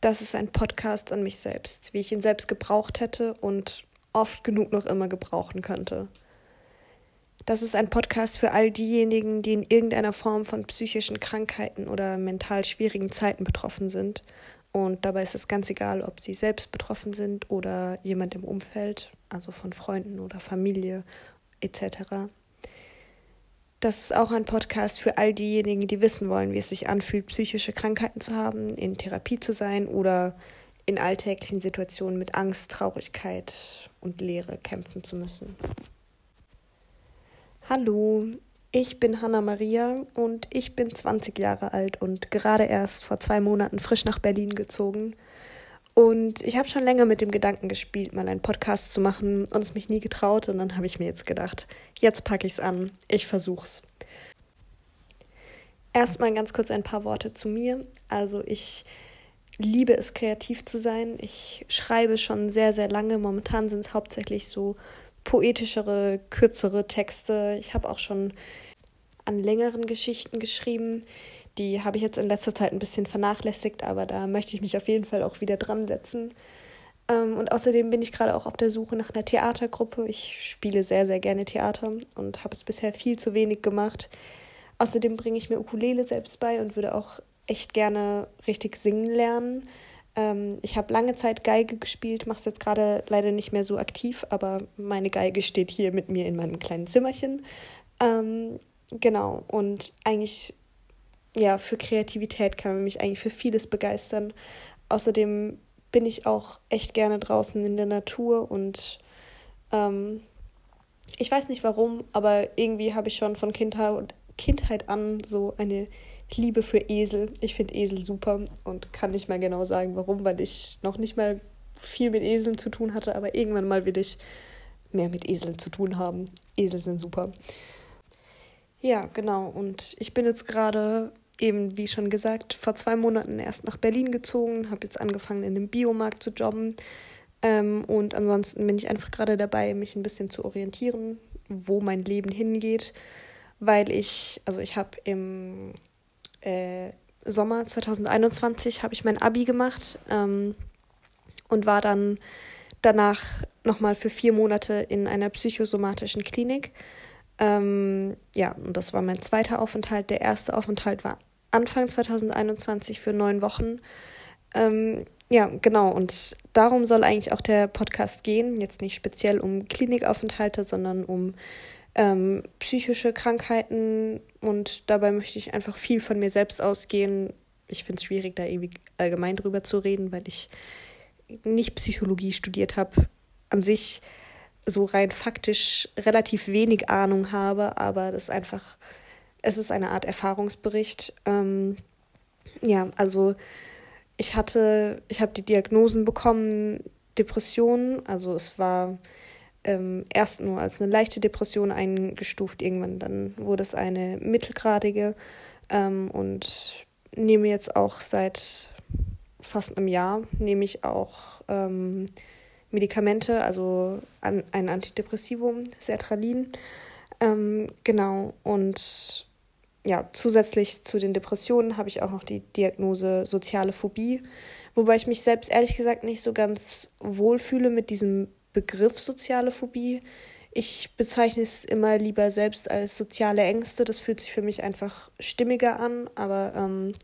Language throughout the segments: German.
Das ist ein Podcast an mich selbst, wie ich ihn selbst gebraucht hätte und oft genug noch immer gebrauchen könnte. Das ist ein Podcast für all diejenigen, die in irgendeiner Form von psychischen Krankheiten oder mental schwierigen Zeiten betroffen sind. Und dabei ist es ganz egal, ob sie selbst betroffen sind oder jemand im Umfeld, also von Freunden oder Familie etc. Das ist auch ein Podcast für all diejenigen, die wissen wollen, wie es sich anfühlt, psychische Krankheiten zu haben, in Therapie zu sein oder in alltäglichen Situationen mit Angst, Traurigkeit und Leere kämpfen zu müssen. Hallo, ich bin Hanna Maria und ich bin 20 Jahre alt und gerade erst vor zwei Monaten frisch nach Berlin gezogen. Und ich habe schon länger mit dem Gedanken gespielt, mal einen Podcast zu machen und es mich nie getraut. Und dann habe ich mir jetzt gedacht, jetzt packe ich es an, ich versuch's. Erstmal ganz kurz ein paar Worte zu mir. Also ich liebe es, kreativ zu sein. Ich schreibe schon sehr, sehr lange. Momentan sind es hauptsächlich so poetischere, kürzere Texte. Ich habe auch schon an längeren Geschichten geschrieben. Die habe ich jetzt in letzter Zeit ein bisschen vernachlässigt, aber da möchte ich mich auf jeden Fall auch wieder dran setzen. Ähm, und außerdem bin ich gerade auch auf der Suche nach einer Theatergruppe. Ich spiele sehr, sehr gerne Theater und habe es bisher viel zu wenig gemacht. Außerdem bringe ich mir Ukulele selbst bei und würde auch echt gerne richtig singen lernen. Ähm, ich habe lange Zeit Geige gespielt, mache es jetzt gerade leider nicht mehr so aktiv, aber meine Geige steht hier mit mir in meinem kleinen Zimmerchen. Ähm, genau, und eigentlich ja, für Kreativität kann man mich eigentlich für vieles begeistern. Außerdem bin ich auch echt gerne draußen in der Natur und ähm, ich weiß nicht warum, aber irgendwie habe ich schon von Kindheit, Kindheit an so eine Liebe für Esel. Ich finde Esel super und kann nicht mal genau sagen, warum, weil ich noch nicht mal viel mit Eseln zu tun hatte, aber irgendwann mal will ich mehr mit Eseln zu tun haben. Esel sind super. Ja, genau. Und ich bin jetzt gerade eben, wie schon gesagt, vor zwei Monaten erst nach Berlin gezogen, habe jetzt angefangen, in dem Biomarkt zu jobben. Ähm, und ansonsten bin ich einfach gerade dabei, mich ein bisschen zu orientieren, wo mein Leben hingeht, weil ich, also ich habe im äh, Sommer 2021 habe ich mein Abi gemacht ähm, und war dann danach nochmal für vier Monate in einer psychosomatischen Klinik. Ähm, ja, und das war mein zweiter Aufenthalt. Der erste Aufenthalt war Anfang 2021 für neun Wochen. Ähm, ja, genau. Und darum soll eigentlich auch der Podcast gehen. Jetzt nicht speziell um Klinikaufenthalte, sondern um ähm, psychische Krankheiten. Und dabei möchte ich einfach viel von mir selbst ausgehen. Ich finde es schwierig, da irgendwie allgemein drüber zu reden, weil ich nicht Psychologie studiert habe. An sich so rein faktisch relativ wenig Ahnung habe, aber das einfach es ist eine Art Erfahrungsbericht. Ähm, ja, also ich hatte, ich habe die Diagnosen bekommen, Depressionen, also es war ähm, erst nur als eine leichte Depression eingestuft, irgendwann dann wurde es eine mittelgradige ähm, und nehme jetzt auch seit fast einem Jahr, nehme ich auch ähm, Medikamente, also an, ein Antidepressivum, Sertralin. Ähm, genau, und ja, zusätzlich zu den Depressionen habe ich auch noch die Diagnose soziale Phobie, wobei ich mich selbst ehrlich gesagt nicht so ganz wohlfühle mit diesem Begriff soziale Phobie. Ich bezeichne es immer lieber selbst als soziale Ängste. Das fühlt sich für mich einfach stimmiger an, aber ähm,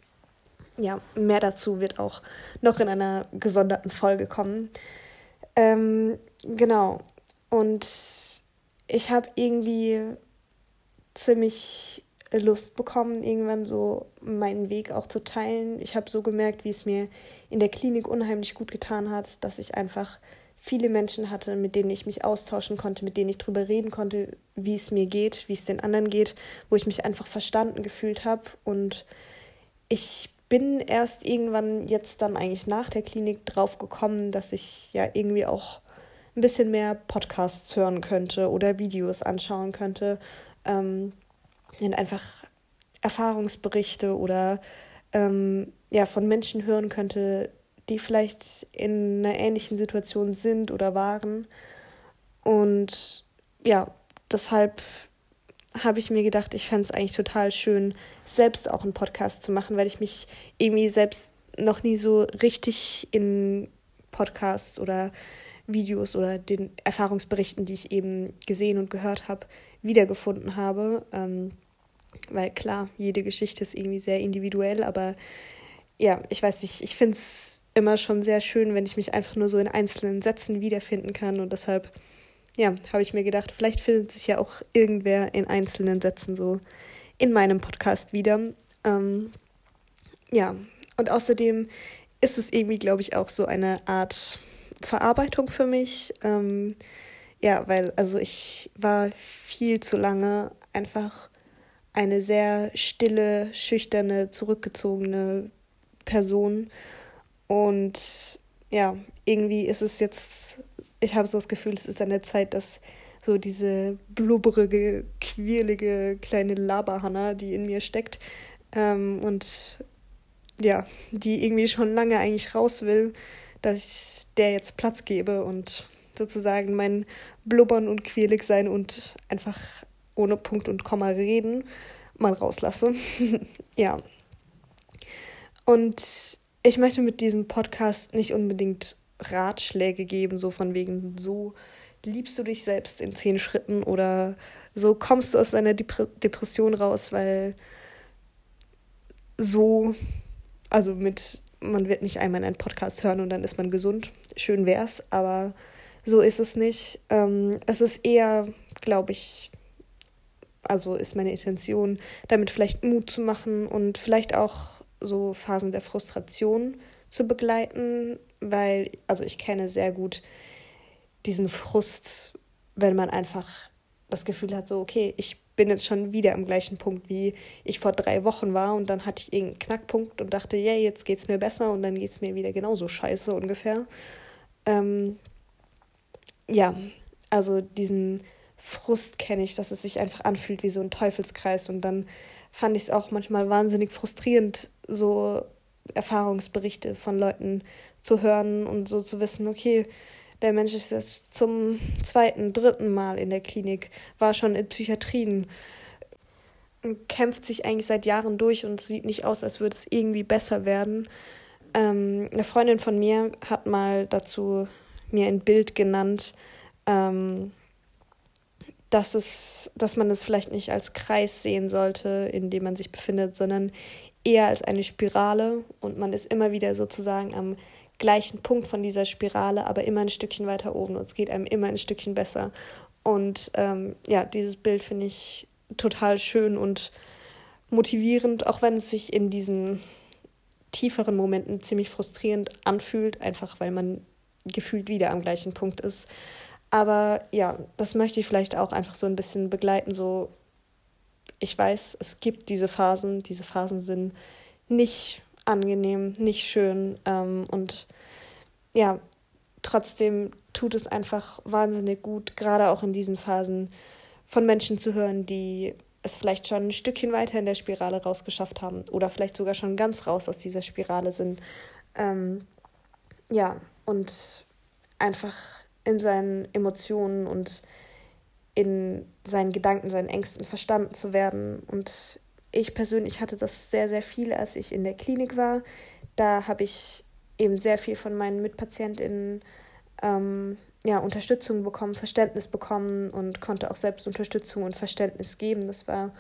ja, mehr dazu wird auch noch in einer gesonderten Folge kommen. Ähm, genau. Und ich habe irgendwie ziemlich Lust bekommen, irgendwann so meinen Weg auch zu teilen. Ich habe so gemerkt, wie es mir in der Klinik unheimlich gut getan hat, dass ich einfach viele Menschen hatte, mit denen ich mich austauschen konnte, mit denen ich drüber reden konnte, wie es mir geht, wie es den anderen geht, wo ich mich einfach verstanden gefühlt habe. Und ich bin erst irgendwann jetzt dann eigentlich nach der Klinik drauf gekommen, dass ich ja irgendwie auch ein bisschen mehr Podcasts hören könnte oder Videos anschauen könnte. Ähm, und einfach Erfahrungsberichte oder ähm, ja, von Menschen hören könnte, die vielleicht in einer ähnlichen Situation sind oder waren. Und ja, deshalb habe ich mir gedacht, ich fände es eigentlich total schön, selbst auch einen Podcast zu machen, weil ich mich irgendwie selbst noch nie so richtig in Podcasts oder Videos oder den Erfahrungsberichten, die ich eben gesehen und gehört habe, wiedergefunden habe. Ähm, weil klar, jede Geschichte ist irgendwie sehr individuell, aber ja, ich weiß nicht, ich finde es immer schon sehr schön, wenn ich mich einfach nur so in einzelnen Sätzen wiederfinden kann und deshalb, ja, habe ich mir gedacht, vielleicht findet sich ja auch irgendwer in einzelnen Sätzen so in meinem Podcast wieder. Ähm, ja, und außerdem ist es irgendwie, glaube ich, auch so eine Art Verarbeitung für mich. Ähm, ja, weil, also ich war viel zu lange einfach eine sehr stille, schüchterne, zurückgezogene Person. Und ja, irgendwie ist es jetzt, ich habe so das Gefühl, es ist an der Zeit, dass so diese blubberige, quirlige kleine Laberhanna, die in mir steckt ähm, und ja, die irgendwie schon lange eigentlich raus will, dass ich der jetzt Platz gebe und sozusagen mein Blubbern und quirlig sein und einfach ohne Punkt und Komma reden mal rauslasse. ja. Und ich möchte mit diesem Podcast nicht unbedingt Ratschläge geben, so von wegen, so liebst du dich selbst in zehn Schritten oder so kommst du aus deiner Dep Depression raus, weil so, also mit, man wird nicht einmal einen Podcast hören und dann ist man gesund. Schön wär's, aber so ist es nicht. Ähm, es ist eher, glaube ich, also ist meine Intention, damit vielleicht Mut zu machen und vielleicht auch so Phasen der Frustration zu begleiten, weil, also ich kenne sehr gut diesen Frust, wenn man einfach das Gefühl hat, so, okay, ich bin jetzt schon wieder am gleichen Punkt, wie ich vor drei Wochen war und dann hatte ich irgendeinen Knackpunkt und dachte, ja, yeah, jetzt geht's mir besser und dann geht's mir wieder genauso scheiße ungefähr. Ähm, ja, also diesen Frust kenne ich, dass es sich einfach anfühlt wie so ein Teufelskreis und dann fand ich es auch manchmal wahnsinnig frustrierend, so Erfahrungsberichte von Leuten zu hören und so zu wissen, okay, der Mensch ist jetzt zum zweiten, dritten Mal in der Klinik, war schon in Psychiatrien, kämpft sich eigentlich seit Jahren durch und sieht nicht aus, als würde es irgendwie besser werden. Ähm, eine Freundin von mir hat mal dazu mir ein Bild genannt, ähm, dass, es, dass man es vielleicht nicht als Kreis sehen sollte, in dem man sich befindet, sondern eher als eine Spirale und man ist immer wieder sozusagen am gleichen Punkt von dieser Spirale, aber immer ein Stückchen weiter oben und es geht einem immer ein Stückchen besser. Und ähm, ja, dieses Bild finde ich total schön und motivierend, auch wenn es sich in diesen tieferen Momenten ziemlich frustrierend anfühlt, einfach weil man gefühlt wieder am gleichen Punkt ist. Aber ja, das möchte ich vielleicht auch einfach so ein bisschen begleiten. So, ich weiß, es gibt diese Phasen. Diese Phasen sind nicht angenehm, nicht schön. Ähm, und ja, trotzdem tut es einfach wahnsinnig gut, gerade auch in diesen Phasen von Menschen zu hören, die es vielleicht schon ein Stückchen weiter in der Spirale rausgeschafft haben oder vielleicht sogar schon ganz raus aus dieser Spirale sind. Ähm, ja, und einfach in seinen Emotionen und in seinen Gedanken, seinen Ängsten verstanden zu werden. Und ich persönlich hatte das sehr, sehr viel, als ich in der Klinik war. Da habe ich eben sehr viel von meinen Mitpatientinnen ähm, ja, Unterstützung bekommen, Verständnis bekommen und konnte auch selbst Unterstützung und Verständnis geben. Das war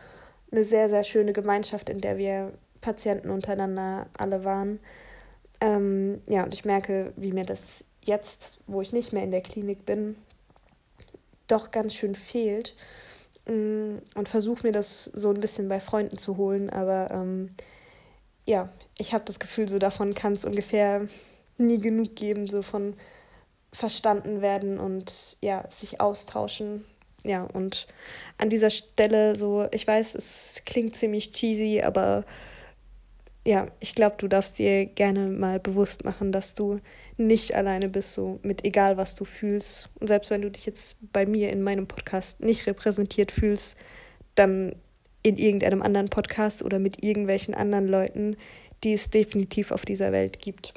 eine sehr, sehr schöne Gemeinschaft, in der wir Patienten untereinander alle waren. Ähm, ja, und ich merke, wie mir das jetzt, wo ich nicht mehr in der Klinik bin, doch ganz schön fehlt. Mm, und versuche mir das so ein bisschen bei Freunden zu holen. Aber ähm, ja, ich habe das Gefühl, so davon kann es ungefähr nie genug geben, so von verstanden werden und ja, sich austauschen. Ja, und an dieser Stelle so, ich weiß, es klingt ziemlich cheesy, aber ja, ich glaube, du darfst dir gerne mal bewusst machen, dass du nicht alleine bist, so mit egal, was du fühlst. Und selbst wenn du dich jetzt bei mir in meinem Podcast nicht repräsentiert fühlst, dann in irgendeinem anderen Podcast oder mit irgendwelchen anderen Leuten, die es definitiv auf dieser Welt gibt.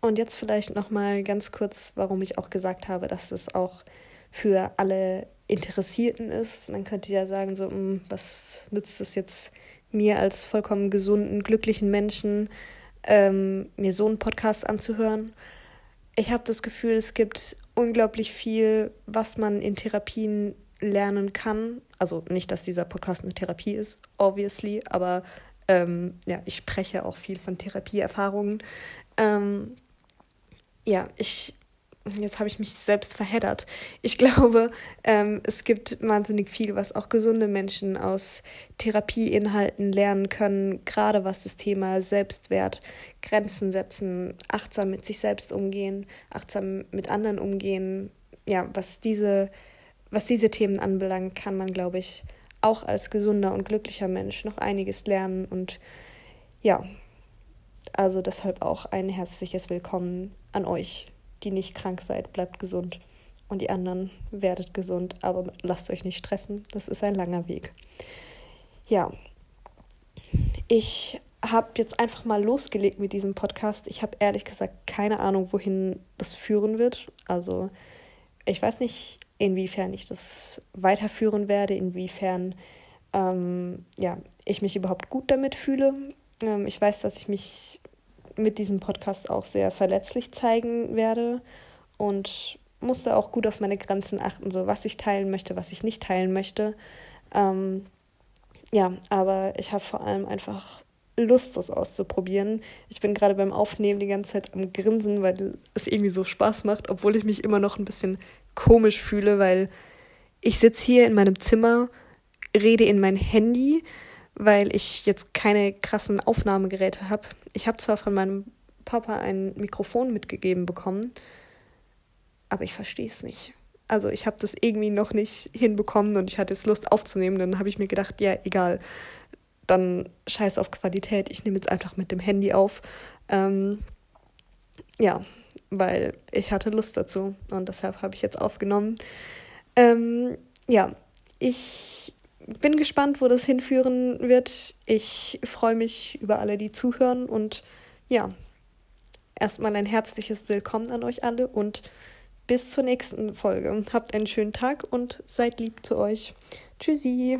Und jetzt vielleicht noch mal ganz kurz, warum ich auch gesagt habe, dass es auch für alle Interessierten ist. Man könnte ja sagen, so, hm, was nützt es jetzt mir als vollkommen gesunden, glücklichen Menschen, ähm, mir so einen Podcast anzuhören. Ich habe das Gefühl, es gibt unglaublich viel, was man in Therapien lernen kann. Also nicht, dass dieser Podcast eine Therapie ist, obviously, aber ähm, ja, ich spreche auch viel von Therapieerfahrungen. Ähm, ja, ich jetzt habe ich mich selbst verheddert. Ich glaube, ähm, es gibt wahnsinnig viel, was auch gesunde Menschen aus Therapieinhalten lernen können, gerade was das Thema Selbstwert, Grenzen setzen, achtsam mit sich selbst umgehen, achtsam mit anderen umgehen. Ja, was diese, was diese Themen anbelangt, kann man, glaube ich, auch als gesunder und glücklicher Mensch noch einiges lernen. Und ja, also deshalb auch ein herzliches Willkommen an euch die nicht krank seid, bleibt gesund. Und die anderen werdet gesund, aber lasst euch nicht stressen. Das ist ein langer Weg. Ja, ich habe jetzt einfach mal losgelegt mit diesem Podcast. Ich habe ehrlich gesagt keine Ahnung, wohin das führen wird. Also ich weiß nicht, inwiefern ich das weiterführen werde, inwiefern ähm, ja, ich mich überhaupt gut damit fühle. Ähm, ich weiß, dass ich mich mit diesem Podcast auch sehr verletzlich zeigen werde und musste auch gut auf meine Grenzen achten, so was ich teilen möchte, was ich nicht teilen möchte. Ähm, ja, aber ich habe vor allem einfach Lust, das auszuprobieren. Ich bin gerade beim Aufnehmen die ganze Zeit am Grinsen, weil es irgendwie so Spaß macht, obwohl ich mich immer noch ein bisschen komisch fühle, weil ich sitze hier in meinem Zimmer, rede in mein Handy weil ich jetzt keine krassen Aufnahmegeräte habe. Ich habe zwar von meinem Papa ein Mikrofon mitgegeben bekommen, aber ich verstehe es nicht. Also ich habe das irgendwie noch nicht hinbekommen und ich hatte jetzt Lust aufzunehmen. Dann habe ich mir gedacht, ja, egal, dann scheiß auf Qualität. Ich nehme jetzt einfach mit dem Handy auf. Ähm, ja, weil ich hatte Lust dazu und deshalb habe ich jetzt aufgenommen. Ähm, ja, ich bin gespannt, wo das hinführen wird. Ich freue mich über alle, die zuhören. Und ja, erstmal ein herzliches Willkommen an euch alle und bis zur nächsten Folge. Habt einen schönen Tag und seid lieb zu euch. Tschüssi.